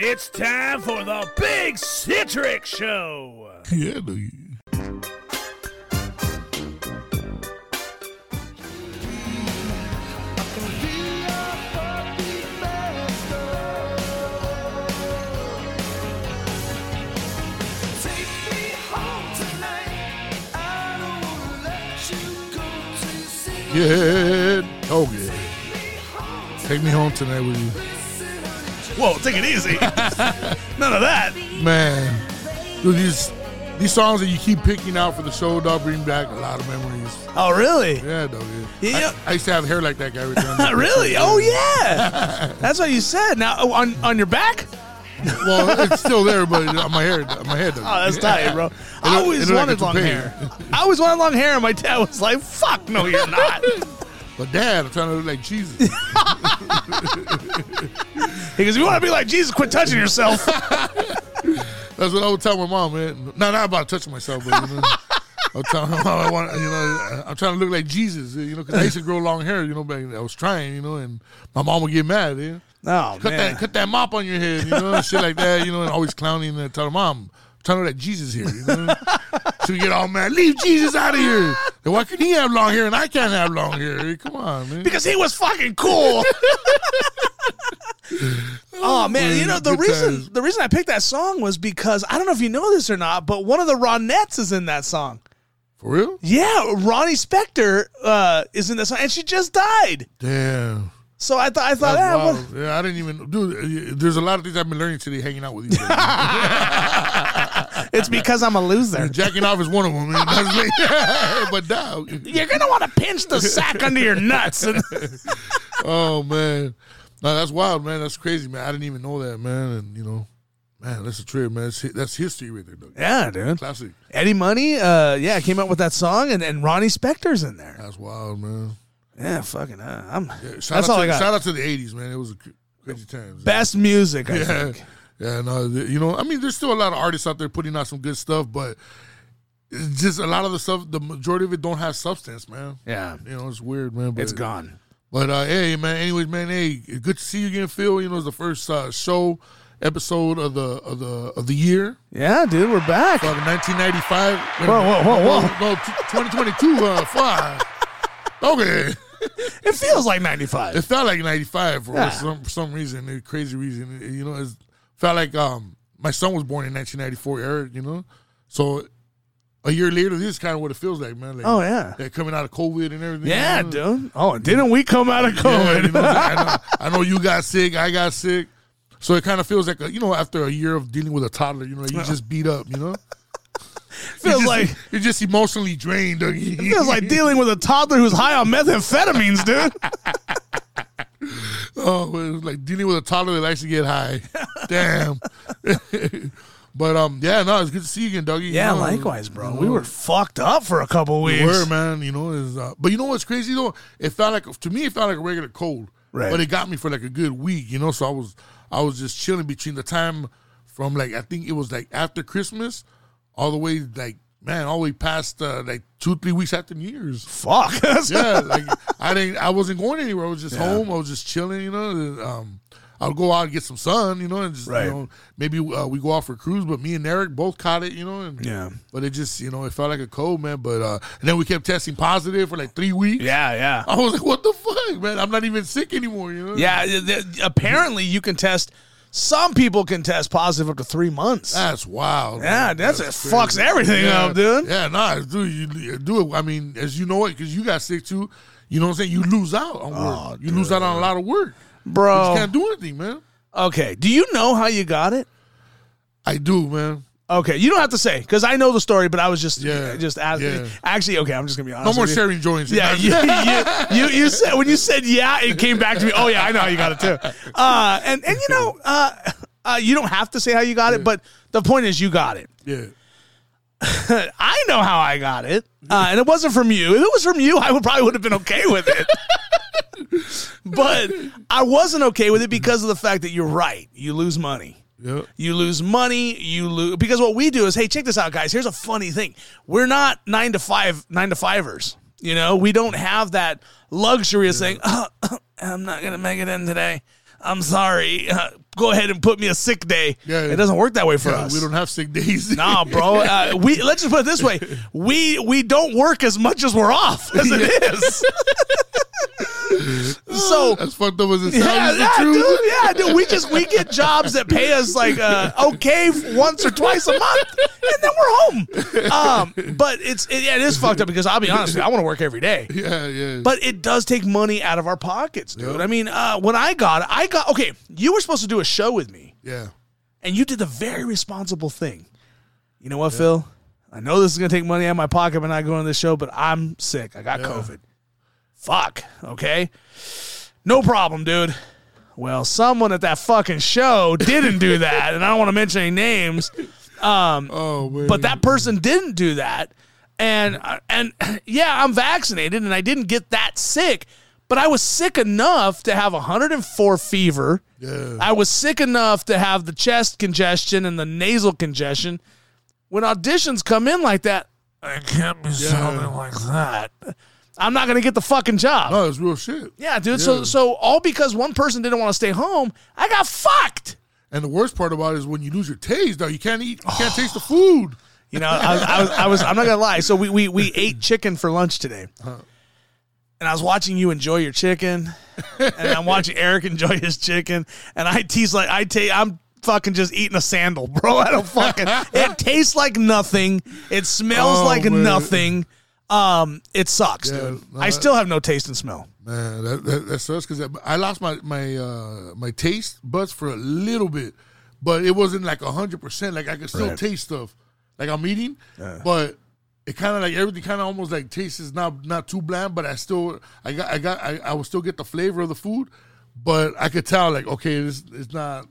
It's time for the Big Citric Show. Yeah, do you? Yeah, oh yeah. Take me home tonight with you, Whoa, take it easy. None of that. man. Dude, these these songs that you keep picking out for the show, dog, bring back a lot of memories. Oh, really? Yeah, dog. Yeah. Yeah. I, I used to have hair like that guy. Every time. really? Oh, yeah. That's what you said. Now, oh, on on your back? Well, it's still there, but on my hair, on my head. Oh, that's tight, bro. I always it look wanted long hair. I always wanted long hair, and my dad was like, "Fuck, no, you're not." But dad, I'm trying to look like Jesus. He goes, "You want to be like Jesus? Quit touching yourself." That's what I would tell my mom, man. No, not about touching myself, but you know, I'm telling my mom I want, you know, I'm trying to look like Jesus, you know, because I used to grow long hair, you know, back I was trying, you know, and my mom would get mad, yeah. Oh Cut man. that, cut that mop on your head, you know, and shit like that, you know, and always clowning and tell her mom, I'm trying to look like Jesus here, you know. so we get all mad, leave Jesus out of here. Then why can he have long hair and I can't have long hair? Eh? Come on, man. because he was fucking cool. oh man, you know the Good reason times. the reason I picked that song was because I don't know if you know this or not, but one of the Ronettes is in that song. For real? Yeah, Ronnie Spector uh, is in that song, and she just died. Damn. So I thought I thought That's wild. Yeah, I didn't even dude. There's a lot of things I've been learning today, hanging out with you. it's because I'm a loser. Jacking off is one of them, man. That's me. but dog, You're gonna want to pinch the sack under your nuts. And, oh man, no, that's wild, man. That's crazy, man. I didn't even know that, man. And you know, man, that's a trip, man. That's, that's history right there, dog. yeah, dude. Classic. Eddie Money, uh, yeah, came up with that song, and, and Ronnie Spector's in there. That's wild, man. Yeah, fucking. Uh, I'm. Yeah, shout that's out all to, I got. Shout out to the '80s, man. It was a crazy times. Best music, I yeah, think. yeah. No, you know, I mean, there's still a lot of artists out there putting out some good stuff, but it's just a lot of the stuff. The majority of it don't have substance, man. Yeah, You know, it's weird, man. But it's gone. But uh, hey, man. Anyways, man. Hey, good to see you again, Phil. You know, it's the first uh, show episode of the of the of the year, Yeah, dude, we're back. uh, 1995. Whoa, whoa, whoa, whoa. No, t- 2022. Uh, fuck. Okay, It feels like '95. it felt like 95 for Yeah. some for some reason, a crazy reason. You know, it felt like um my son was born in 1994, Eric. You know, so. A year later, this is kind of what it feels like, man. Like, Oh, yeah. like coming out of COVID and everything. Yeah, you know? dude. Oh, didn't we come out of Yeah, COVID? you know, I, know, I know you got sick. I got sick. So it kind of feels like, a, you know, after a year of dealing with a toddler, you know, you just beat up, you know? feels You're just, like you're just emotionally drained. It feels like dealing with a toddler who's high on methamphetamines, dude. oh, it was like dealing with a toddler that likes to get high. Damn. But um, yeah, no, it's good to see you again, Dougie. Yeah, You know, likewise, bro. you We were fucked up for a couple weeks. we were, man. You know, is uh, but you know what's crazy though? It felt like to me, it felt like a regular cold. Right. But it got me for like a good week, you know. So I was I was just chilling between the time from like I think it was like after Christmas, all the way like man, all the way past uh, like two three weeks after New Year's. Fuck. Yeah, like I didn't I wasn't going anywhere. I was just home. I was just chilling, you know. Um, I'll go out and get some sun, you know, and just Right. you know maybe uh, we go out for a cruise. But me and Eric both caught it, you know. And, Yeah. But it just you know it felt like a cold, man. But uh, and then we kept testing positive for like three weeks. yeah, yeah. I was like, what the fuck, man? I'm not even sick anymore, you know. Yeah, th- apparently you can test. Some people can test positive up to three months. That's wild. Yeah, man. that's- it fucks everything yeah. up, dude. Yeah, nah, dude, you, you do it. I mean, as you know it, because you got sick too. You know what I'm saying? You lose out on work. you lose out on a lot of work. You Bro. just can't do anything, man. Okay. Do you know how you got it? I do, man. Okay, you don't have to say because I know the story, but I was just Yeah, just asking. yeah. Actually, okay, I'm just gonna be honest. No more you. sharing joints. Yeah, you, you, you, you said when you said yeah, it came back to me. Oh yeah, I know how you got it too. Uh, and and you know, uh, uh, you don't have to say how you got it, but the point is you got it. yeah. I know how I got it, uh, and it wasn't from you. If it was from you, I would probably would have been okay with it. But I wasn't okay with it because of the fact that you're right. You lose money. Yeah. You lose money. You lose because what we do is, hey, check this out, guys. Here's a funny thing: we're not nine to five, nine to fivers. You know, we don't have that luxury of saying, oh, I'm not gonna make it in today. I'm sorry. Uh, go ahead and put me a sick day. Yeah. It doesn't work that way for Yeah, us. we don't have sick days. Nah, bro. Uh, we let's just put it this way: we we don't work as much as we're off as it is. so As fucked up as it sounds, yeah, yeah, dude, yeah, dude. We just we get jobs that pay us like uh, okay once or twice a month, and then we're home. Um, but it's it, yeah, it is fucked up because I'll be honest, you, I want to work every day. Yeah, yeah. But it does take money out of our pockets, dude. Yep. I mean, uh, when I got, I got okay. You were supposed to do a show with me, yeah. and you did the very responsible thing. You know what, Phil? I know this is gonna take money out of my pocket by not going to this show, but I'm sick. I got COVID. Fuck. Okay. No problem, dude. Well, someone at that fucking show didn't do that, and I don't want to mention any names. Um, Oh man. but that person didn't do that and and yeah i'm vaccinated and i didn't get that sick but i was sick enough to have 104 fever Yeah. i was sick enough to have the chest congestion and the nasal congestion when auditions come in like that i can't be sounding like that i'm not gonna get the fucking job no, it's real shit. yeah dude so so all because one person didn't want to stay home i got fucked And the worst part about it is when you lose your taste, though. You can't eat. You can't taste the food. You know, I was, I was, I was, I'm not gonna lie. So we we we ate chicken for lunch today, and I was watching you enjoy your chicken, and I'm watching Eric enjoy his chicken, and I tease like I take I'm fucking just eating a sandal, bro. I don't fucking. it tastes like nothing. It smells Oh, like man. nothing. Um, it sucks, Yeah, dude. no, I still have no taste and smell. Man, that, that, that sucks because I lost my my uh, my taste buds for a little bit, but it wasn't like hundred percent. Like I could still Right. taste stuff, like I'm eating, but it kind of like everything kind of almost like tastes is not not too bland. But I still I got I got I, I will still get the flavor of the food, but I could tell like okay, this it's not.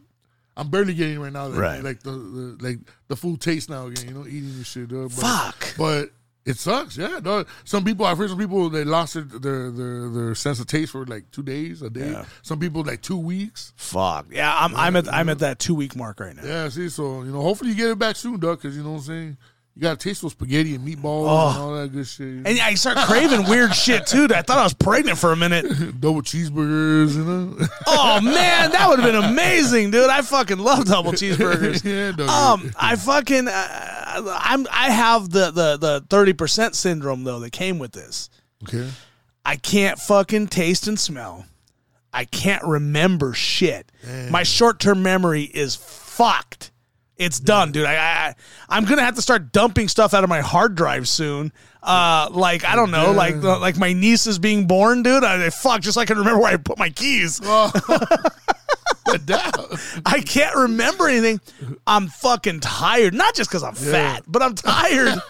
I'm barely getting it right now, like, Right. like the, the like the food taste now again. You know, eating this shit. Dog, but, Fuck. but it sucks, yeah. No, some people I've heard some people they lost their their their, their sense of taste for like two days, a day. Yeah. Some people like two weeks. Fuck. Yeah, I'm I'm at I'm at that two week mark right now. Yeah, see, so you know, hopefully you get it back soon, Doug, because you know what I'm saying. You gotta taste those spaghetti and meatballs Oh. and all that good shit. you know? And I start craving weird shit too. I thought I was pregnant for a minute. Double cheeseburgers, you know. Oh man, that would have been amazing, dude. I fucking love double cheeseburgers. yeah, Doug. Um, I fucking, uh, I'm, I have the the the thirty percent syndrome though that came with this. okay. I can't fucking taste and smell. I can't remember shit. My short term memory is fucked. It's done, dude. I, I I'm gonna have to start dumping stuff out of my hard drive soon. Uh, like I don't know, like like my niece is being born, dude. I fuck, just so I can remember where I put my keys. I can't remember anything. I'm fucking tired. Not just because I'm fat, but I'm tired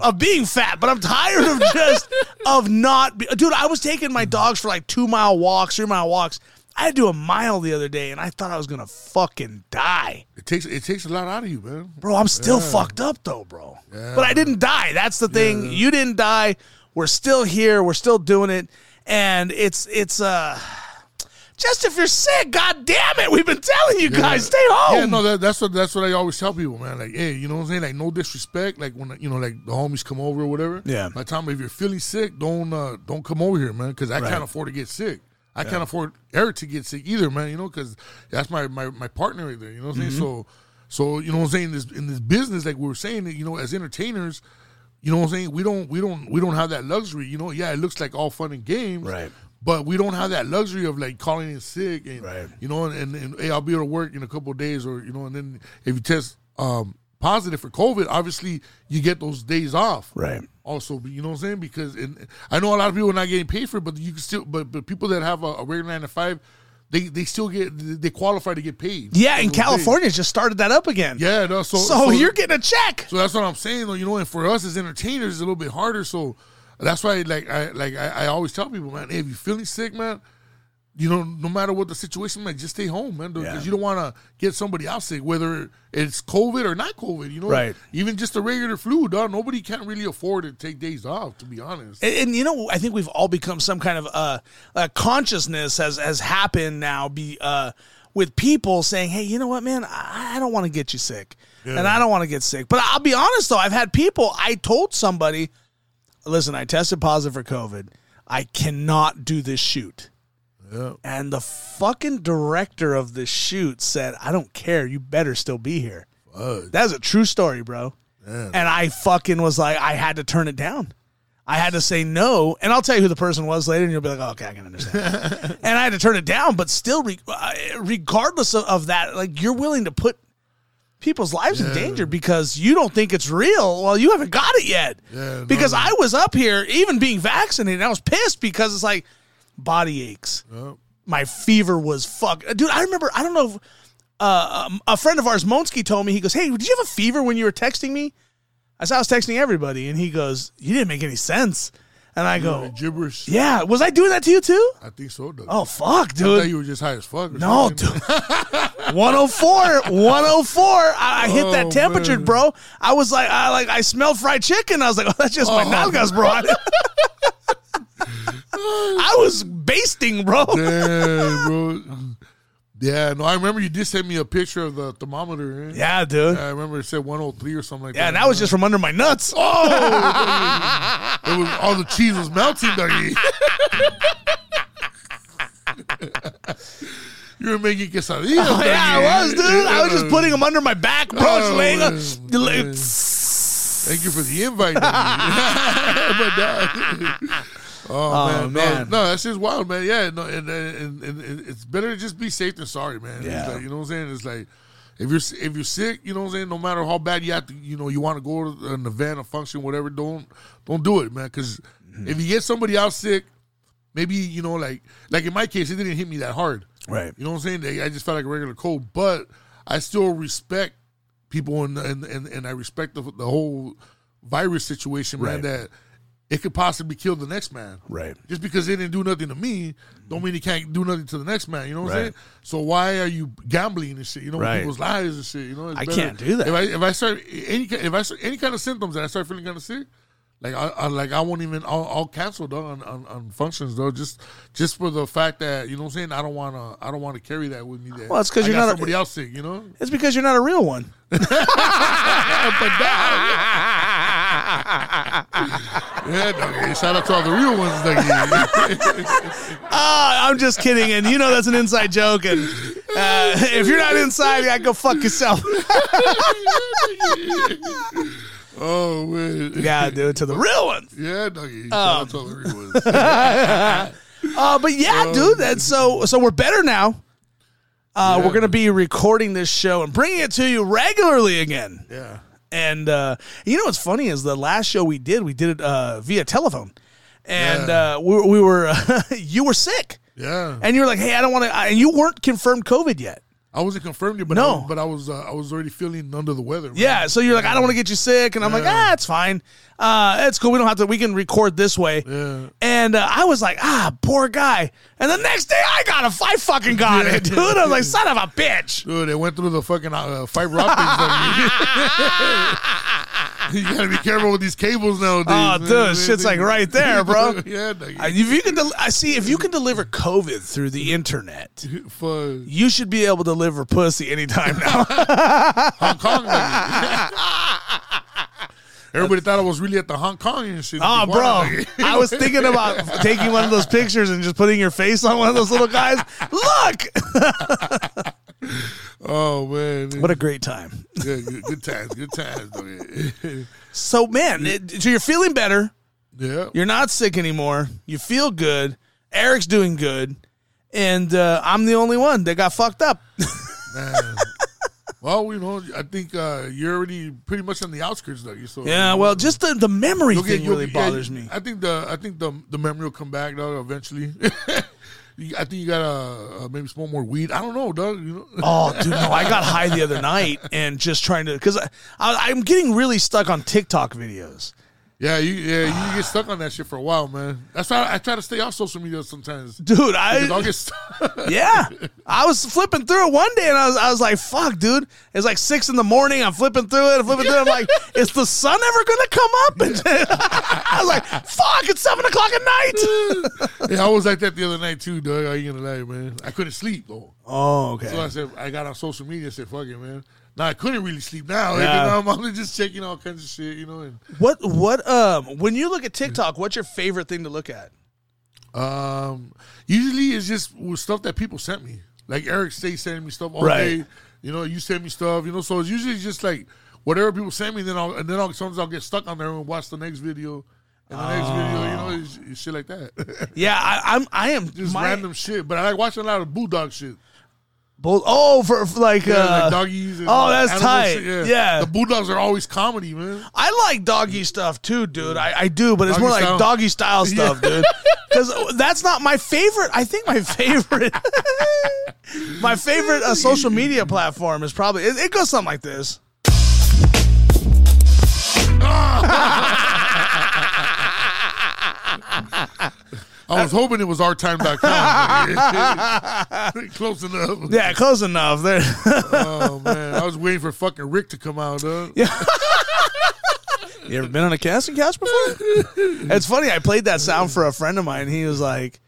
of being fat. But I'm tired of just of not. Be, dude, I was taking my dogs for like two mile walks, three mile walks. I had to do a mile the other day, and I thought I was gonna fucking die, It takes it takes a lot out of you, man. bro. I'm still fucked up though, bro. But I didn't die. That's the thing. You didn't die. We're still here. We're still doing it, and it's it's uh. Just if you're sick, god damn it, we've been telling you guys, stay home. Yeah, no, that, that's what that's what I always tell people, man. Like, hey, you know what I'm saying? Like, no disrespect. Like when you know, like the homies come over or whatever. Yeah. My time, if you're feeling sick, don't uh, don't come over here, man, because I Right. can't afford to get sick. I can't afford Eric to get sick either, man. You know, because that's my, my my partner right there. You know what I'm saying? Mm-hmm. So, so you know what I'm saying? This in this business, like we were saying, you know, as entertainers, you know what I'm saying? We don't we don't we don't have that luxury. You know, yeah, it looks like all fun and games, Right. But we don't have that luxury of like calling in sick and Right. you know, and, and, and, hey, I'll be able to work in a couple of days, or you know, and then if you test um, positive for COVID, obviously you get those days off. Right. Also, you know what I'm saying? Because and I know a lot of people are not getting paid for it, but you can still, but but people that have a, a regular nine to five, they they still get they qualify to get paid. Yeah, and those days. California just started that up again. Yeah, no, so So, you're getting a check. so that's what I'm saying, though. You know, and for us as entertainers, it's a little bit harder. So that's why, like, I like I, I always tell people, man, hey, if you're feeling sick, man, you know, no matter what the situation, man, just stay home, man, because Yeah. you don't want to get somebody else sick, whether it's COVID or not COVID. You know, Right. Even just a regular flu, dog. Nobody can really afford to take days off, to be honest. And, and, you know, I think we've all become some kind of uh, uh consciousness has has happened now. Be uh with people saying, "Hey, you know what, man? I, I don't want to get you sick, and I don't want to get sick." But I'll be honest though, I've had people. I told somebody, "Listen, I tested positive for COVID. I cannot do this shoot." Yeah. And the fucking director of the shoot said, I don't care. You better still be here. Fuck. That's a true story, bro. Yeah. And I fucking was like, I had to turn it down. I had to say no. And I'll tell you who the person was later, and you'll be like, oh, okay, I can understand. and I had to turn it down, but still, re- uh, regardless of, of that, like, you're willing to put people's lives in danger because you don't think it's real. Well, you haven't got it yet. Yeah, because no. I was up here, even being vaccinated, I was pissed because it's like body aches Yeah. my fever was fuck. Dude, I remember, I don't know if uh, um, a friend of ours, Monsky, told me, he goes, Hey, did you have a fever when you were texting me? I said, I was texting everybody. And he goes, You didn't make any sense. And I go, gibberish. Yeah, was I doing that to you too? I think so, Doug. Oh, fuck, I thought dude. you were just high as fuck. Or No, dude. 104, 104. I, I hit that Oh, temperature, man. bro. I was like, I like, I smelled fried chicken. I was like, oh, that's just my Oh. nalgas, bro. I was basting, bro. Damn, bro. Yeah, no, I remember you did send me a picture of the thermometer. eh? Yeah, dude. I remember it said 103 or something like Yeah, that. Yeah, and that was just from under my nuts. Oh, it was all the cheese was melting, Dougie. you were making quesadillas. Oh, yeah, I was, dude. I was just putting them under my back, bro. Oh, laying man, man. Thank you for the invite. Uh, oh, man, man. No, no, that's just wild, man. Yeah, no, and, and, and, and it's better to just be safe than sorry, man. Yeah. like, you know what I'm saying? It's like if you're if you're sick, you know what I'm saying. No matter how bad you have to, you know, you want to go to an event, a function, whatever. Don't don't do it, man. Because Mm-hmm. if you get somebody out sick, maybe you know, like like in my case, it didn't hit me that hard. Right. You know what I'm saying? I just felt like a regular cold, but I still respect people and and and, and I respect the, the whole virus situation, man. Right. That it could possibly kill the next man. Right. Just because they didn't do nothing to me, don't mean he can't do nothing to the next man. You know what I'm saying? So why are you gambling and shit? You know, Right. people's lives and shit. You know, It's I better- can't do that. If I if I start any if I start any kind of symptoms and I start feeling kind of sick. Like I, I like I won't even I'll, I'll cancel though on, on, on functions though just just for the fact that you know what I'm saying I don't want to I don't want to carry that with me. That Well, it's 'cause I you're not a- somebody else sick, you know. It's because you're not a real one. Yeah, doggy. shout out to all the real ones, doggy. Ah, I'm just kidding. And you know that's an inside joke. And uh, if you're not inside, you gotta go fuck yourself. oh man, yeah, dude, to the real ones. yeah, doggy. Shout Um. out to all the real ones. Uh, but yeah, dude, that's so so we're better now. Uh, Yeah. We're gonna be recording this show and bringing it to you regularly again. yeah, And uh, you know what's funny is the last show we did, we did it uh, via telephone, and Yeah. uh, we, we were you were sick, yeah. and you were like, "Hey, I don't want to," and you weren't confirmed COVID yet. I wasn't confirmed yet, but No. I but I was uh, I was already feeling under the weather. man. Yeah, so you're like, "I don't want to get you sick," and I'm like, "Ah, it's fine. Uh, it's cool. We don't have to. We can record this way." Yeah. And uh, I was like, "Ah, poor guy." And the next day, I got a, I fucking got it, dude. I was like, "Son of a bitch." Dude, they went through the fucking uh, fiber optics. you gotta be careful with these cables nowadays. Oh, man. dude, shit's like right there, bro. yeah, doggy. Uh, If you can, del- I see. If you can deliver COVID through the internet, For you should be able to deliver pussy anytime now. Hong Kong. Everybody thought I was really at the Hong Kong and shit. oh, bro. I was thinking about taking one of those pictures and just putting your face on one of those little guys. Look, oh man, what a great time. yeah, good, good times, good times. So, man, it, so you're feeling better. yeah, You're not sick anymore. You feel good. Eric's doing good, and uh, I'm the only one that got fucked up. man. Well, you know, I think uh, you're already pretty much on the outskirts, though. So yeah, well, just the, the memory get- thing really yeah, bothers me. I think the I think the the memory will come back though eventually. I think you gotta uh, maybe smoke more weed. I don't know, Doug. You know, Oh, dude, no! I got high the other night and just trying to because I, I, I'm getting really stuck on TikTok videos. Yeah, you yeah you get stuck on that shit for a while, man. That's why I, try to stay off social media sometimes. Dude, Because I'll get stuck. yeah, I was flipping through it one day and I was I was like, "Fuck, dude!" It's like six in the morning. I'm flipping through it, I'm flipping through. it. I'm like, "Is the sun ever gonna come up?" And I was like, "Fuck! It's seven o'clock at night." yeah, I was like that the other night too, Doug. I ain't gonna lie, man. I couldn't sleep though. Oh, okay. So. I said I got on social media. and said, "Fuck it, man." Now I couldn't really sleep now. Yeah. You know, I'm only just checking all kinds of shit, you know. And What what um when you look at TikTok, what's your favorite thing to look at? Um, usually it's just with stuff that people sent me. Like Eric stays sending me stuff all Right. day. You know, you send me stuff. You know, so it's usually just like whatever people send me. Then I'll and then I'll sometimes I'll get stuck on there and watch the next video. And the next video, you know, it's, it's shit like that. Yeah, I, I'm. I am just my- random shit. But I like watching a lot of bulldog shit. Bull, oh, for, for like, Yeah, uh, like doggies. And oh, that's tight. Yeah. the bulldogs are always comedy, man. I like doggy stuff too, dude. I, I do, but it's Doggy more like style? doggy style stuff, dude. Because that's not my favorite. I think my favorite, my favorite uh, social media platform is probably it, it goes something like this. I was hoping it was ourtime.com. Close enough. Yeah, close enough. There. Oh man, I was waiting for fucking Rick to come out. Huh? you ever been on a casting couch before? it's funny. I played that sound for a friend of mine. He was like,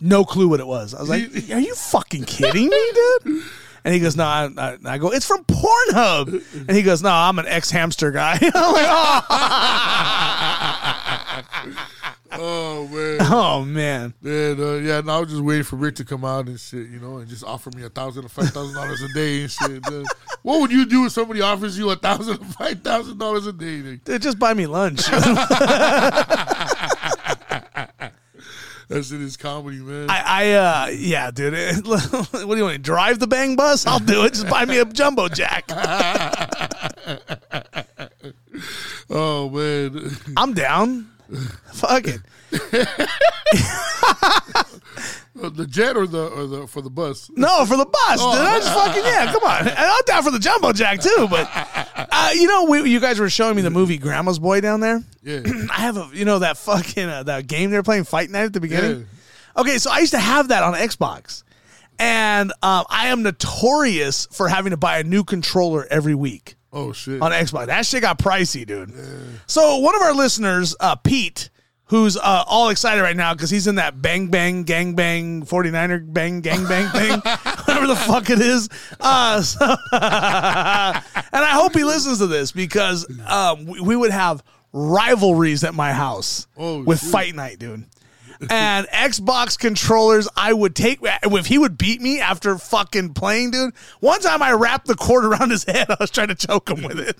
no clue what it was. I was like, are you fucking kidding me, dude? And he goes, no. I, I, I go, it's from Pornhub. And he goes, no, I'm an xHamster guy. I'm like, oh, Oh man, oh man. man, uh, yeah. No, I was just waiting for Rick to come out and shit, you know, and just offer me a thousand or five thousand dollars a day and shit. Uh, what would you do if somebody offers you a thousand or five thousand dollars a day? Dude, just buy me lunch. That shit is comedy, man. I, I uh, yeah, dude. what do you want? To drive the bang bus? I'll do it. Just buy me a jumbo jack. oh man, I'm down. Fuck it. The jet or the or the for the bus? No, for the bus, dude. I just fucking yeah. Come on, and I'm down for the jumbo jack too. But uh, you know, we, you guys were showing me the movie Grandma's Boy down there. Yeah, I have a you know that fucking uh, that game they're playing Fight Night at the beginning. Yeah. Okay, so I used to have that on Xbox, and um, I am notorious for having to buy a new controller every week Oh shit. on Xbox. That shit got pricey, dude. So one of our listeners, uh, Pete, who's uh, all excited right now because he's in that bang bang gang bang 49er bang gang bang thing, whatever the fuck it is. Uh, so and I hope he listens to this because um, we, we would have rivalries at my house Oh, with. Fight Night, dude. And Xbox controllers, I would take if he would beat me after fucking playing, dude. One time I wrapped the cord around his head. I was trying to choke him with it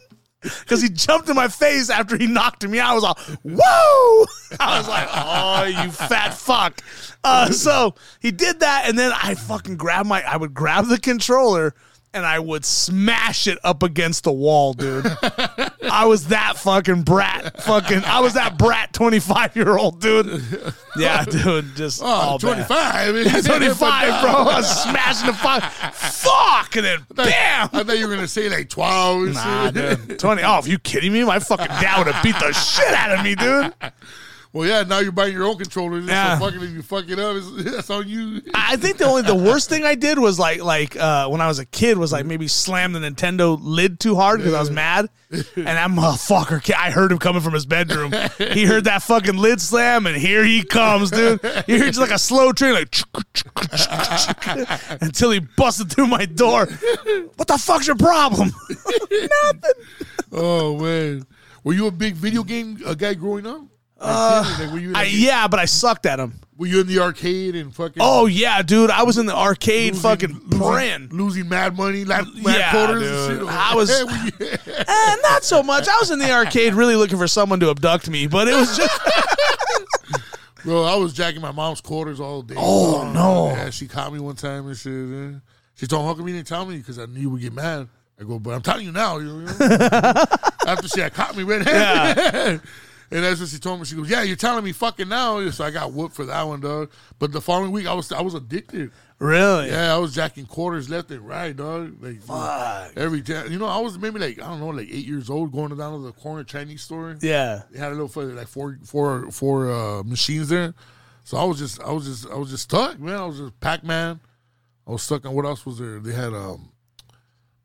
because he jumped in my face after he knocked me out. I was all, whoa! I was like, oh, you fat fuck. Uh, so he did that, and then I fucking grabbed my, I would grab the controller and I would smash it up against the wall, dude. I was that fucking brat. Fucking, I was that brat 25 year old, dude. Yeah, dude. Just Oh, all bad. 25. 25, bro. I was smashing the fuck. Fuck! And then bam! I thought you were gonna say like 12 Nah, dude. 20. Oh, if you kidding me? My fucking dad would have beat the shit out of me, dude. Well, yeah, now you're buying your own controller. Yeah. So fucking if you fuck it up, it's, that's on you. I think the only the worst thing I did was like like uh, when I was a kid was like maybe slam the Nintendo lid too hard because I was mad, and that motherfucker. ca- I heard him coming from his bedroom. He heard that fucking lid slam, and here he comes, dude. You hear just like a slow train, like until he busted through my door. What the fuck's your problem? Nothing. Oh man, were you a big video game uh, guy growing up? Uh, like, were you in I, yeah, but I sucked at them. were you in the arcade and fucking? Oh yeah, dude. I was in the arcade, losing- fucking losing, losing mad money, like mad Yeah, quarters dude. and shit. I was- Eh, not so much. I was in the arcade really looking for someone to abduct me, but it was just Bro, I was jacking my mom's quarters all day. Oh, no. Yeah, she caught me one time and shit. eh. She told me, "How come you didn't tell me?" Because I knew you would get mad. I go, "But I'm telling you now." You know, After she had caught me red-handed. And that's what she told me. She goes, "Yeah, you're telling me fucking now." So I got whooped for that one, dog. But the following week, I was I was addicted. really. Yeah, I was jacking quarters left and right, dog. Like Fuck. every time, you know, I was maybe like I don't know, like eight years old, going down to the corner Chinese store. Yeah. They had a little further, like four, four, four uh, machines there. So I was just, I was just, I was just stuck, man. I was just Pac Man. I was stuck on what else was there? They had, um,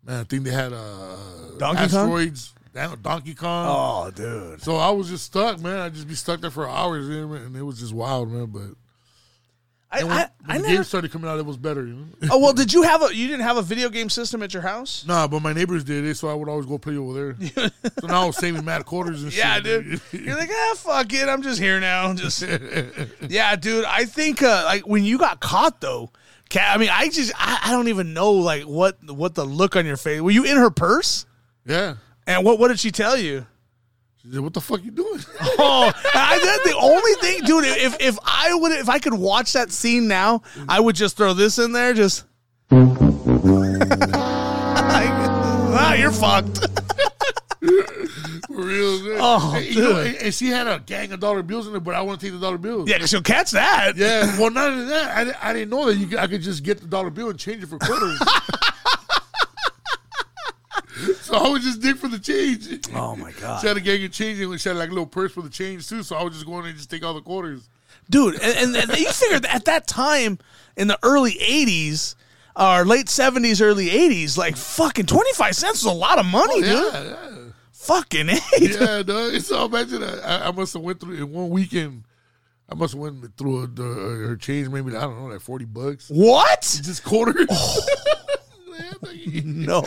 man, I think they had uh, Donkey Kong? Don- Donkey Kong. Oh, dude. So I was just stuck, man. I'd just be stuck there for hours, and it was just wild, man. But I, when, I, I when the never. games started coming out, it was better. You know? Oh well, did you have a? You didn't have a video game system at your house? nah, but my neighbors did it, so I would always go play over there. so now I was saving mad quarters and Yeah, shit. Yeah, dude. You're like, ah, fuck it. I'm just here now. Just yeah, dude. I think uh, like when you got caught though, Kat, I mean, I just I, I don't even know like what what the look on your face. Were you in her purse? yeah. And what what did she tell you? She said, "What the fuck you doing?" Oh, I that's the only thing, dude. If if I would if I could watch that scene now, I would just throw this in there. Just ah, you're fucked. For real. dude. Oh, Hey, you know, and, and she had a gang of dollar bills in there, but I want to take the dollar bills. Yeah, because she'll catch that. Yeah, well, not only that, I, I didn't know that you could, I could just get the dollar bill and change it for quarters. so I would just dig for the change. Oh my god! She had a gang of change and she had like a little purse for the change too. So I would just go in and just take all the quarters. dude. And, and, you figured at that time in the early '80s. Or late seventies, early eighties, like fucking twenty five cents was a lot of money, oh, dude. Yeah, yeah, Fucking eight. yeah. dog. So imagine I, I- I must have went through in one weekend. I must have went through a, the, uh, her change, maybe I don't know, like forty bucks, What? just quarters. Oh. No.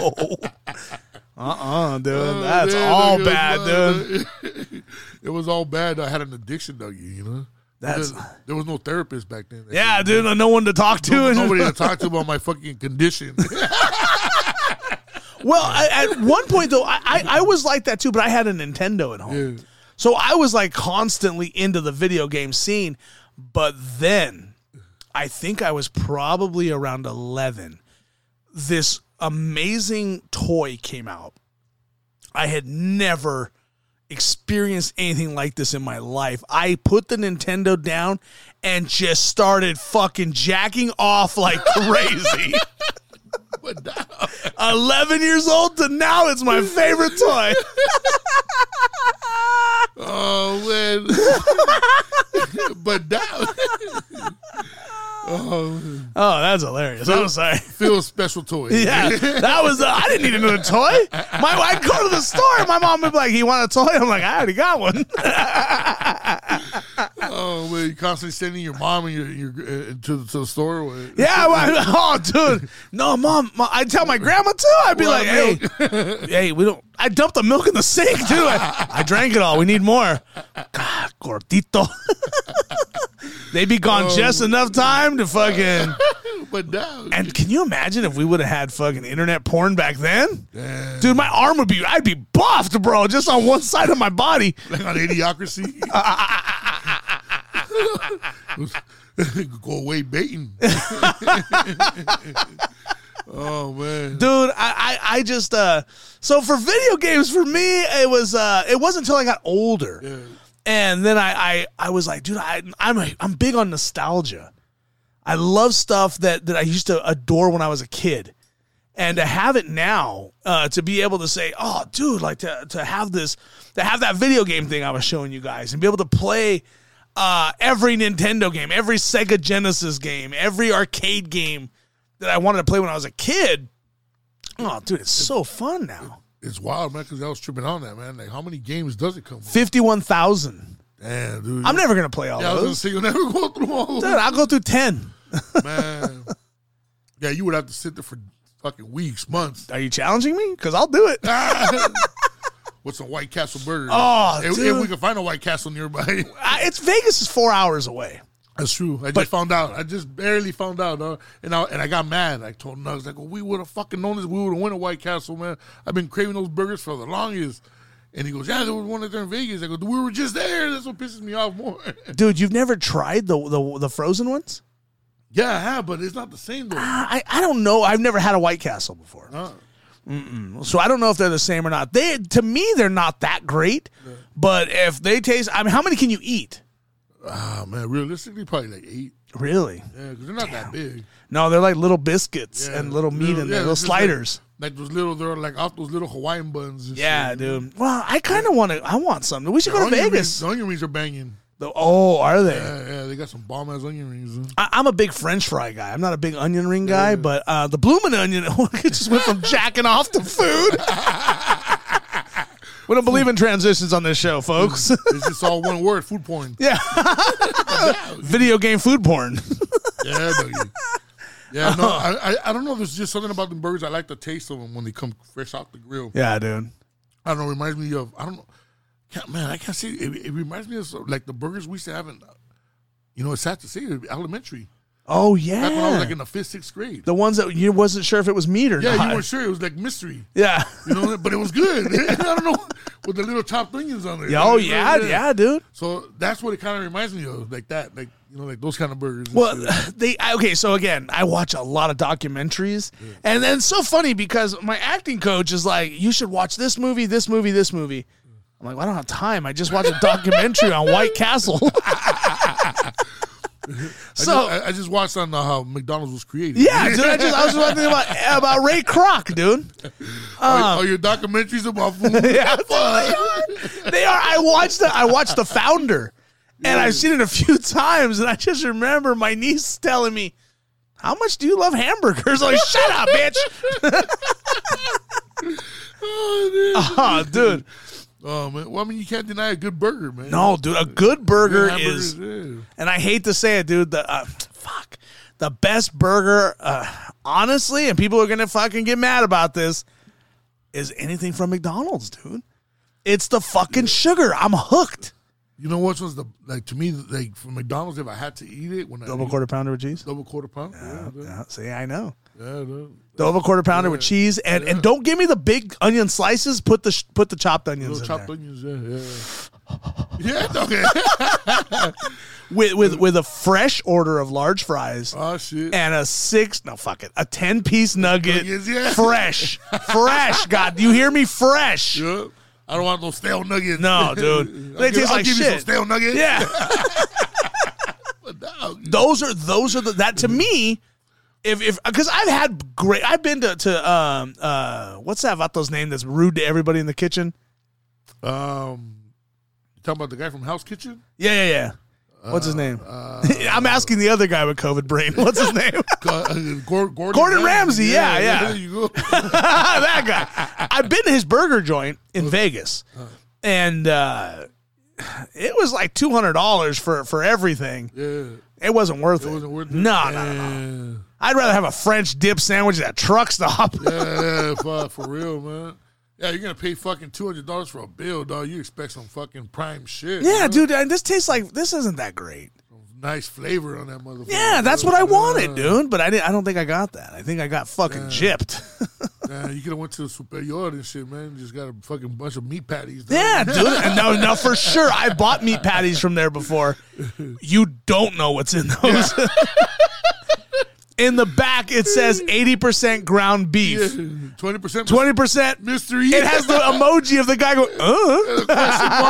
Uh-uh, dude. Oh, That's man, all was bad, bad. dude. it was all bad. I had an addiction, Dougie. You know, That's- there was no therapist back then. Yeah, dude. No one to talk to. No- nobody to talk to about my fucking condition. Well, I, at one point though, I, I I was like that too, but I had a Nintendo at home, Yeah. so I was like constantly into the video game scene. But then, I think I was probably around eleven. This amazing toy came out. I had never experienced anything like this in my life. I put the Nintendo down and just started fucking jacking off like crazy. but now, 11 years old to now it's my favorite toy. oh man, but now, oh, Oh, that's hilarious. I'm sorry. feel special toy. Yeah, that was. Uh, I didn't need another toy. My, I'd go to the store. and My mom would be like, "You want a toy?" I'm like, "I already got one." Oh man, you constantly sending your mom and your your uh, to, the- to the store. With, yeah. well, oh, dude. No, mom. mom I'd tell my grandma too. I'd be Well, like, "Hey, hey, we don't." I dumped the milk in the sink too. I, I drank it all. We need more. God, gordito. They'd be gone just enough time to fucking. but now, And can you imagine if we would have had fucking internet porn back then? Damn. Dude, my arm would be, I'd be buffed, bro, just on one side of my body. like on Idiocracy. Go away baiting. oh man. Dude, I, I, I just, uh, so for video games, for me, it was, uh, it wasn't until I got older. Yeah. And then I, I, I was like, dude, I, I'm, a, I'm big on nostalgia. I love stuff that, that I used to adore when I was a kid. And to have it now, uh, to be able to say, oh, dude, like to, to have this, to have that video game thing I was showing you guys and be able to play uh, every Nintendo game, every Sega Genesis game, every arcade game that I wanted to play when I was a kid. Oh, dude, it's so fun now. It's wild, man, because I was tripping on that, man. Like, how many games does it come with? 51,000. Damn, dude. I'm never going to play all yeah, I was gonna say, you'll never go through all Dude, of them, I'll go through 10. man. yeah, you would have to sit there for fucking weeks, months. Are you challenging me? Because I'll do it. With some White Castle burger. Oh, if, if we can find a White Castle nearby. It's Vegas is four hours away. That's true. I But- just found out. I just barely found out, uh, and I and I got mad. I told was like, well, "We would have fucking known this. We would have went to White Castle, man. I've been craving those burgers for the longest." And he goes, "Yeah, there was one there in Vegas." I go, "We were just there. That's what pisses me off more." Dude, you've never tried the the, the frozen ones? yeah, I have, but it's not the same though. I, I don't know. I've never had a White Castle before. Uh, So I don't know if they're the same or not. They to me they're not that great. But if they taste I mean how many can you eat? Ah, man, realistically, probably like eight. Really? Yeah, because they're not that big. No, they're like little biscuits Yeah, and little meat in there, yeah, little just like- sliders. Like, those little, they're like off those little Hawaiian buns. and yeah, shit. dude. Well, I kind of want to. I want something. We should The go to Vegas. Rings, the onion rings are banging. The- oh, are they? Yeah, yeah, they got some bomb ass onion rings. huh? I, I'm a big French fry guy. I'm not a big onion ring guy, but uh, the bloomin' onion it just went from jacking off to food. we don't believe in transitions on this show, folks. It's just all one word: food porn. yeah, video game food porn. Yeah, Dougie. Yeah, no, I, I I don't know. There's just something about the burgers. I like the taste of them when they come fresh off the grill. Yeah, dude. I don't know. It reminds me of I don't know. Can't, man, I can't say it, it reminds me of like the burgers we used to have in. You know, it's sad to say, elementary. Oh Back when I was yeah. like in the fifth, sixth grade. The ones that you wasn't sure if it was meat or Yeah, not. you weren't sure. It was like mystery. Yeah. You know, but it was good. I don't know with the little chopped onions on there. Yeah, Oh yeah, yeah, dude. So that's what it kind of reminds me of, like that, like you know, like those kind of burgers. Well, they okay. So again, I watch a lot of documentaries, and then it's so funny because my acting coach is like, "You should watch this movie, this movie, this movie." I'm like, well, "I don't have time. I just watched a documentary on White Castle." I so just, I, I just watched on how McDonald's was created. yeah, dude, I just I was just thinking about about Ray Kroc, dude. Oh, are, are um, oh, your documentaries about food? Yeah, they are. I watched the I watched the founder, and I've seen it a few times, and I just remember my niece telling me, "How much do you love hamburgers?" I'm like, shut up, bitch. oh, Oh, dude. Oh, man. Well, I mean, you can't deny a good burger, man. No, dude, a good burger Good is, yeah. and I hate to say it, dude. The uh, fuck, the best burger, uh, honestly, and people are gonna fucking get mad about this, is anything from McDonald's, dude. It's the fucking sugar. I'm hooked. You know what was the like to me like from McDonald's if I had to eat it when I Double quarter pounder with cheese. double quarter pounder. Yeah, yeah, Yeah, see, I know. Yeah, yeah. Double quarter pounder with cheese, and and don't give me the big onion slices. Put the sh- put the chopped onions Little in chopped there. onions. Yeah, yeah. yeah, okay. with with with a fresh order of large fries. oh shit. and a six no fuck it a 10 piece nugget Nuggets, yeah. fresh fresh god you hear me fresh Yeah. I don't want no stale nuggets. No, dude. I'll They give, taste I'll like give you some shit. stale nuggets. yeah those are those are the that to mm-hmm. me if if because I've had great I've been to to um uh what's that vato's name that's rude to everybody in the kitchen Um, you talking about the guy from Hell's Kitchen? yeah yeah yeah what's his name I'm asking the other guy with COVID brain what's his name Uh, Gordon, Gordon, Gordon Ramsay, yeah, yeah. There you go. that guy. I've been to his burger joint in Vegas, and uh, it was like two hundred dollars for for everything. Yeah, It wasn't worth it. it wasn't worth it. No, no, no, no. Yeah, I'd rather have a French dip sandwich at a truck stop. yeah, fuck, for real, man. Yeah, you're gonna pay fucking two hundred dollars for a bill, dog. You expect some fucking prime shit. yeah, man. dude, and this tastes like this isn't that great. Nice flavor on that motherfucker. Yeah, that's what I wanted, dude. But I didn't. I don't think I got that. I think I got fucking gypped. Yeah, you could have went to the Superior and shit, man. You Just got a fucking bunch of meat patties. dog. Yeah, dude. And no, no, for sure. I bought meat patties from there before. You don't know what's in those. In the back, it says 80% ground beef, twenty percent, 20%. mystery. It has the emoji of the guy going, uh.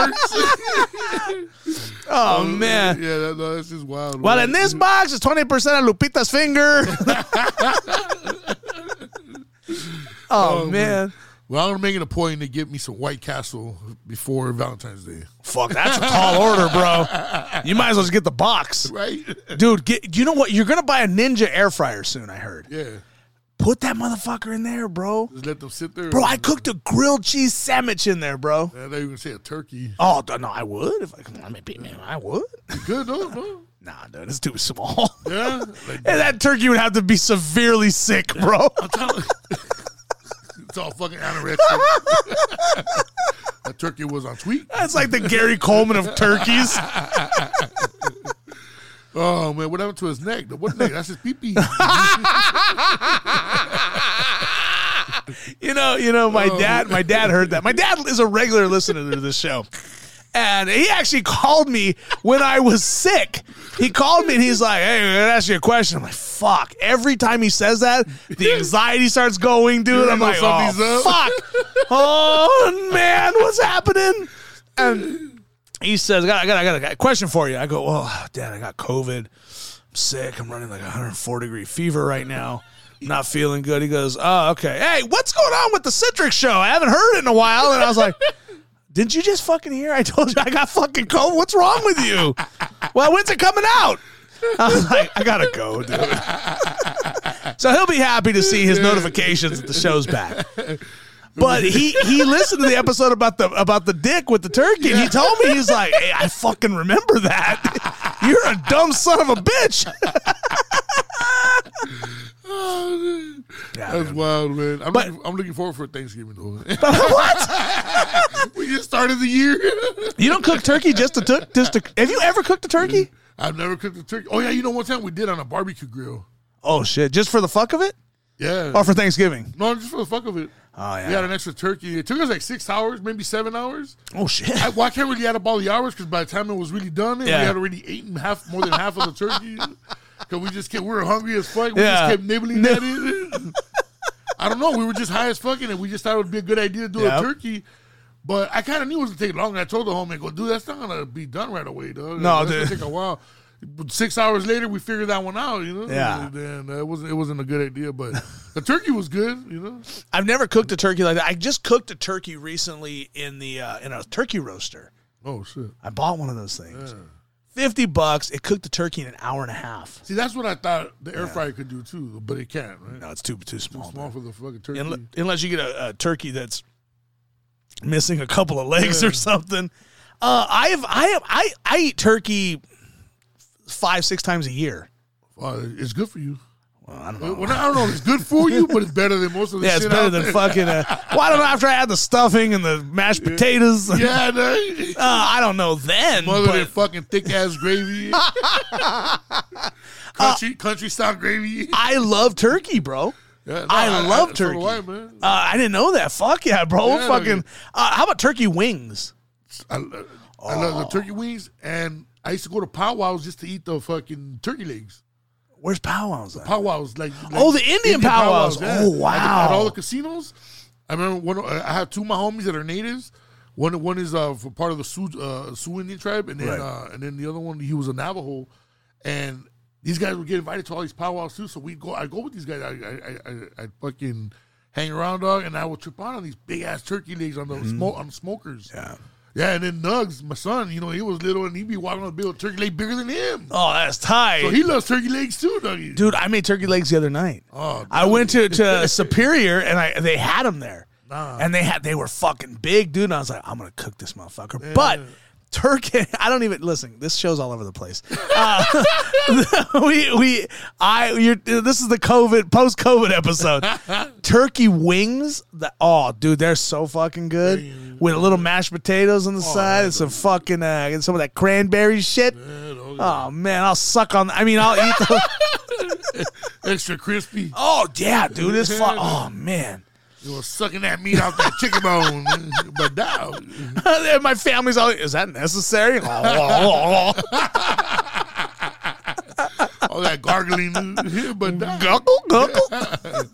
question. Oh, man. yeah, that, no, that's just wild. Well, in this box, it's 20% of Lupita's finger. oh, man. Well, I'm making a point to get me some White Castle before Valentine's Day, Fuck, that's a tall order, bro. You might as well just get the box. right? Dude, get, you know what? You're to buy a Ninja air fryer soon, I heard. yeah, Put that motherfucker in there, bro. just let them sit there. Bro, I cooked a grilled cheese sandwich in there, bro. I thought you were gonna say a turkey. Oh no, I would if I come on, man, I would. Good, no, no. Nah, dude, it's too small. Yeah, like, and that turkey would have to be severely sick, bro. it's all fucking anorexic. that turkey was on tweet. That's like the Gary Coleman of turkeys. Oh man, what happened to his neck? What neck? That's his pee pee. You know, you know, my oh. dad, my dad heard that. My dad is a regular listener to this show. And he actually called me when I was sick. He called me and he's like, Hey, I'm gonna ask you a question. I'm like, fuck. Every time he says that, the anxiety starts going, dude. I'm like, oh, up." fuck. Oh man, what's happening? And he says, I got, I got, I got a question for you. I go, Oh, dad, I got COVID. I'm sick. I'm running like a 104 degree fever right now. I'm not feeling good. He goes, Oh, okay. Hey, what's going on with the Citric's show? I haven't heard it in a while. And I was like, Didn't you just fucking hear? I told you I got fucking COVID. What's wrong with you? well, when's it coming out? I was like, I gotta go, dude. so he'll be happy to see his notifications that the show's back. But he he listened to the episode about the about the dick with the turkey, and he told me he's like, "Hey, I fucking remember that. You're a dumb son of a bitch." Oh, Yeah, That's man. wild, man. I'm, But- looking, I'm looking forward for Thanksgiving though. what? we just started the year. You don't cook turkey just to just to. Have you ever cooked a turkey? I've never cooked a turkey. Oh yeah, you know one time we did on a barbecue grill. Oh shit! Just for the fuck of it, Yeah. or for Thanksgiving? no, just for the fuck of it. Oh yeah. We had an extra turkey. It took us like six hours, maybe seven hours. oh shit! I, well, I can't really add up all the hours because by the time it was really done, Yeah. we had already eaten half, more than half of the turkey. Because we just kept, we were hungry as fuck. We Yeah. just kept nibbling at it. I don't know. We were just high as fucking, and we just thought it would be a good idea to do Yep. a turkey. But I kind of knew it was gonna take long. And I told the homie, "Go, dude, that's not gonna be done right away, dog. No, that's dude. gonna take a while." Six hours later, we figured that one out. You know, Yeah. And uh, it wasn't it wasn't a good idea, but the turkey was good. You know, I've never cooked a turkey like that. I just cooked a turkey recently in the uh, in a turkey roaster. oh shit. I bought one of those things. Fifty bucks. It cooked the turkey in an hour and a half. See, that's what I thought the air fryer could do too, but it can't. Right? No, it's too too small. Small for the fucking turkey. Unle- Unless you get a, a turkey that's missing a couple of legs or something. Uh, I have I have I I eat turkey five six times a year. Uh, it's good for you. Well, I don't know. Well, I don't know. if It's good for you, but it's better than most of the Yeah, it's better than there. fucking. Uh, well, I don't know. After I had the stuffing and the mashed potatoes, uh, Yeah, no. I don't know then. Mother but- than fucking thick ass gravy. country country style gravy. I love turkey, bro. Yeah, no, I love so turkey. do I, man. Uh, I didn't know that. Fuck yeah, bro. Yeah, fucking. Uh, how about turkey wings? I, lo- I love the turkey wings, and I used to go to powwows just to eat the fucking turkey legs. Where's powwows at? Powwows, like, like Oh, the Indian powwows. Oh, At, the- at all the casinos. I remember one. I have two of my homies that are natives. One one is uh for part of the Sioux, uh, Sioux Indian tribe, and then Right. uh, and then the other one he was a Navajo, and these guys would get invited to all these powwows too. So we go. I go with these guys. I I I, I fucking hang around, dog, and I would trip out on these big ass turkey legs on the smoke on the smokers. Yeah. Yeah, and then Nugs, my son, you know, he was little and he'd be walking on the big old turkey leg bigger than him. Oh, that's tight. So he loves turkey legs too, doggy. Dude, I made turkey legs the other night. Oh, I went to, to Superior and I they had them there, Nah. and they had they were fucking big, dude. And I was like, I'm gonna cook this motherfucker. But turkey, I don't even listen. This show's all over the place. Uh, we we I you're, this is the COVID post COVID episode. turkey wings, the, oh dude, they're so fucking good with a little mashed potatoes on the side and some fucking uh, and some of that cranberry shit. Oh man, I'll suck on. I mean, I'll eat the. Extra crispy. Oh yeah, dude, it's fun. Oh man, You were sucking that meat out that chicken bone. but dog. My family's all. Is that necessary? All that gargling. but dog. Guckle, guckle.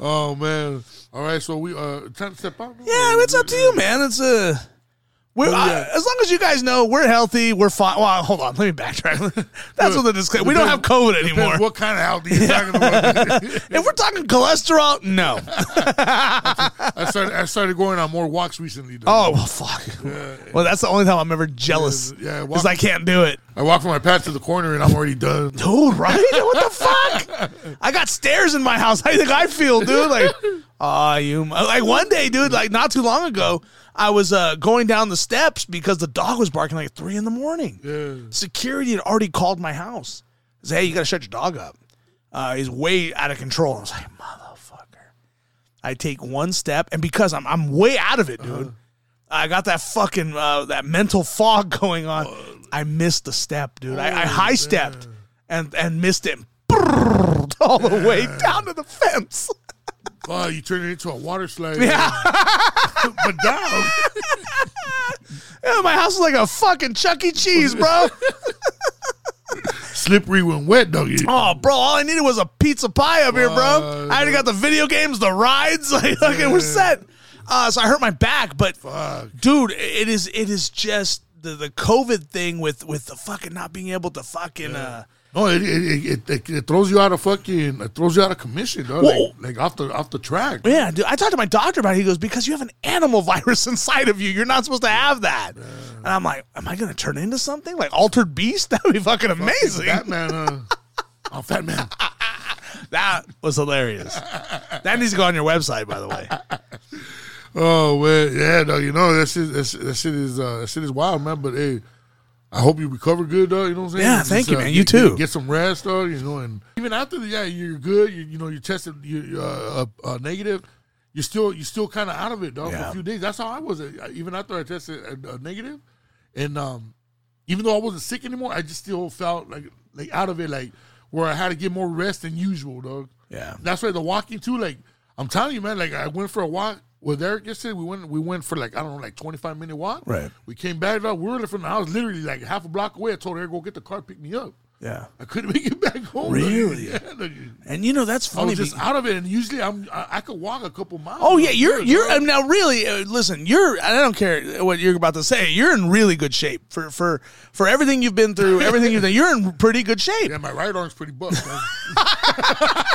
Oh man. All right, so we uh trying to step out. Yeah, it's up to you, man. It's a. We're, Oh, yeah. uh, as long as you guys know we're healthy, we're fine. Well, hold on, let me backtrack. That's what the disclaimer. We don't have COVID anymore. What kind of healthy you talking about? If we're talking cholesterol, no. I started I started going on more walks recently. Though. Oh well, fuck. Well, that's the only time I'm ever jealous. Yeah, because walk- I can't do it. I walk from my path to the corner and I'm already done. Dude, right? what the fuck? I got stairs in my house. How do you think I feel, dude? Like, ah, you. Like one day, dude. Like not too long ago, I was uh, going down the steps because the dog was barking like three in the morning. Yeah. Security had already called my house. Said, "Hey, you got to shut your dog up. Uh, he's way out of control." I was like, "Motherfucker!" I take one step, and because I'm I'm way out of it, dude. I got that fucking uh, that mental fog going on. I missed the step, dude. I, I high stepped and and missed it all the way down to the fence. Oh, you turned it into a water slide. Yeah. but dog. Yeah, my house is like a fucking Chuck E. Cheese, bro. Slippery when wet, doggy. Oh, bro, all I needed was a pizza pie up here, bro. Fuck. I already got the video games, the rides. Like, okay, we're set. Uh, so I hurt my back, but Fuck. dude, it is it is just the the COVID thing with with the fucking not being able to fucking uh No, it it, it, it it throws you out of fucking it throws you out of commission, dog. Like, like off the off the track. Yeah, dude. I talked to my doctor about it. He goes, because you have an animal virus inside of you. You're not supposed to have that. And I'm like, am I going to turn into something? Like altered beast? That would be fucking amazing. Fat man, uh, oh, Fat Man. That was hilarious. that needs to go on your website, by the way. Oh man, yeah, no, You know that shit. That shit, that shit is uh, that shit is wild, man. But hey, I hope you recover good, though. You know what I'm saying? Yeah, thank you, man. You get- too. Get, get some rest, though. You know, and even after the yeah, you're good. You, you know, you tested you uh, uh, uh, negative. You're still you're still kind of out of it, dog. For a few days. That's how I was. uh, Even after I tested uh, uh, negative, and um, even though I wasn't sick anymore, I just still felt like like out of it, like where I had to get more rest than usual, dog. Yeah. That's why the walking too. Like I'm telling you, man. Like I went for a walk with Eric yesterday. We went. We went for like I don't know, like 25 minute walk. Right. We came back. Up. We were from the house, literally like half a block away. I told Eric go get the car, pick me up. Yeah. I couldn't make it back home. Really? Yeah, And you know that's funny. I was just out of it, and usually I'm I, I could walk a couple miles. Oh yeah, you're you're um, now really uh, listen. You're I don't care what you're about to say. You're in really good shape for for for everything you've been through. Everything you've done. You're in pretty good shape. yeah, my right arm's pretty buff.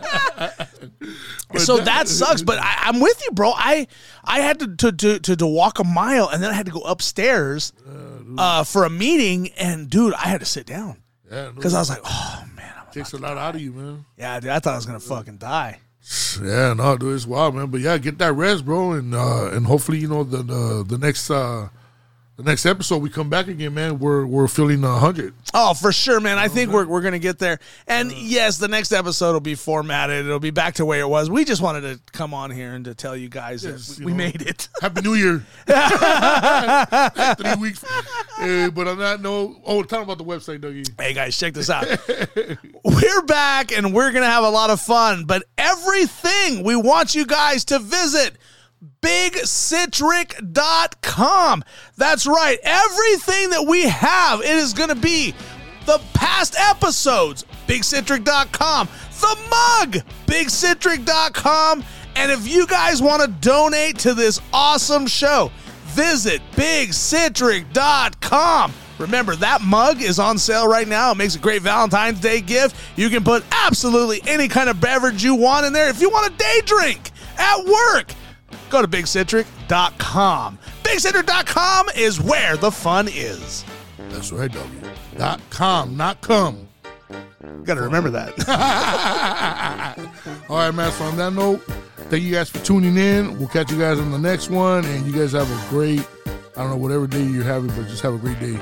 so that sucks, but I, I'm with you, bro. I I had to, to to to to walk a mile, and then I had to go upstairs uh, for a meeting, and dude, I had to sit down yeah, no, because I was like, oh man, I'm, takes a lot out of you, man. yeah, dude, I thought I was gonna fucking die. Yeah, no, dude, it's wild, man. But yeah, get that rest, bro, and uh, and hopefully, you know, the the, the next uh, the next episode we come back again, man. We're we're feeling a hundred. Oh, for sure, man. I think we're, we're going to get there. And yes, the next episode will be formatted. It'll be back to where it was. We just wanted to come on here and to tell you guys Yes, that you we know. made it. Happy New Year. Three weeks. Eh, but on that note, oh, tell them about the website, Dougie. Hey guys, check this out. we're back and we're going to have a lot of fun, but everything we want you guys to visit bigcitric.com. That's right. Everything that we have, it is going to be the past episodes, bigcitric.com, the mug, bigcitric.com, and if you guys want to donate to this awesome show, visit bigcitric.com. Remember, that mug is on sale right now. It makes a great Valentine's Day gift. You can put absolutely any kind of beverage you want in there. If you want a day drink at work, go to bigcitric.com. Bigcitric.com is where the fun is. That's right, Dougie. Dot com, not come. Got to remember that. All right, man. So on that note, thank you guys for tuning in. We'll catch you guys on the next one, and you guys have a great, I don't know, whatever day you're having, but just have a great day.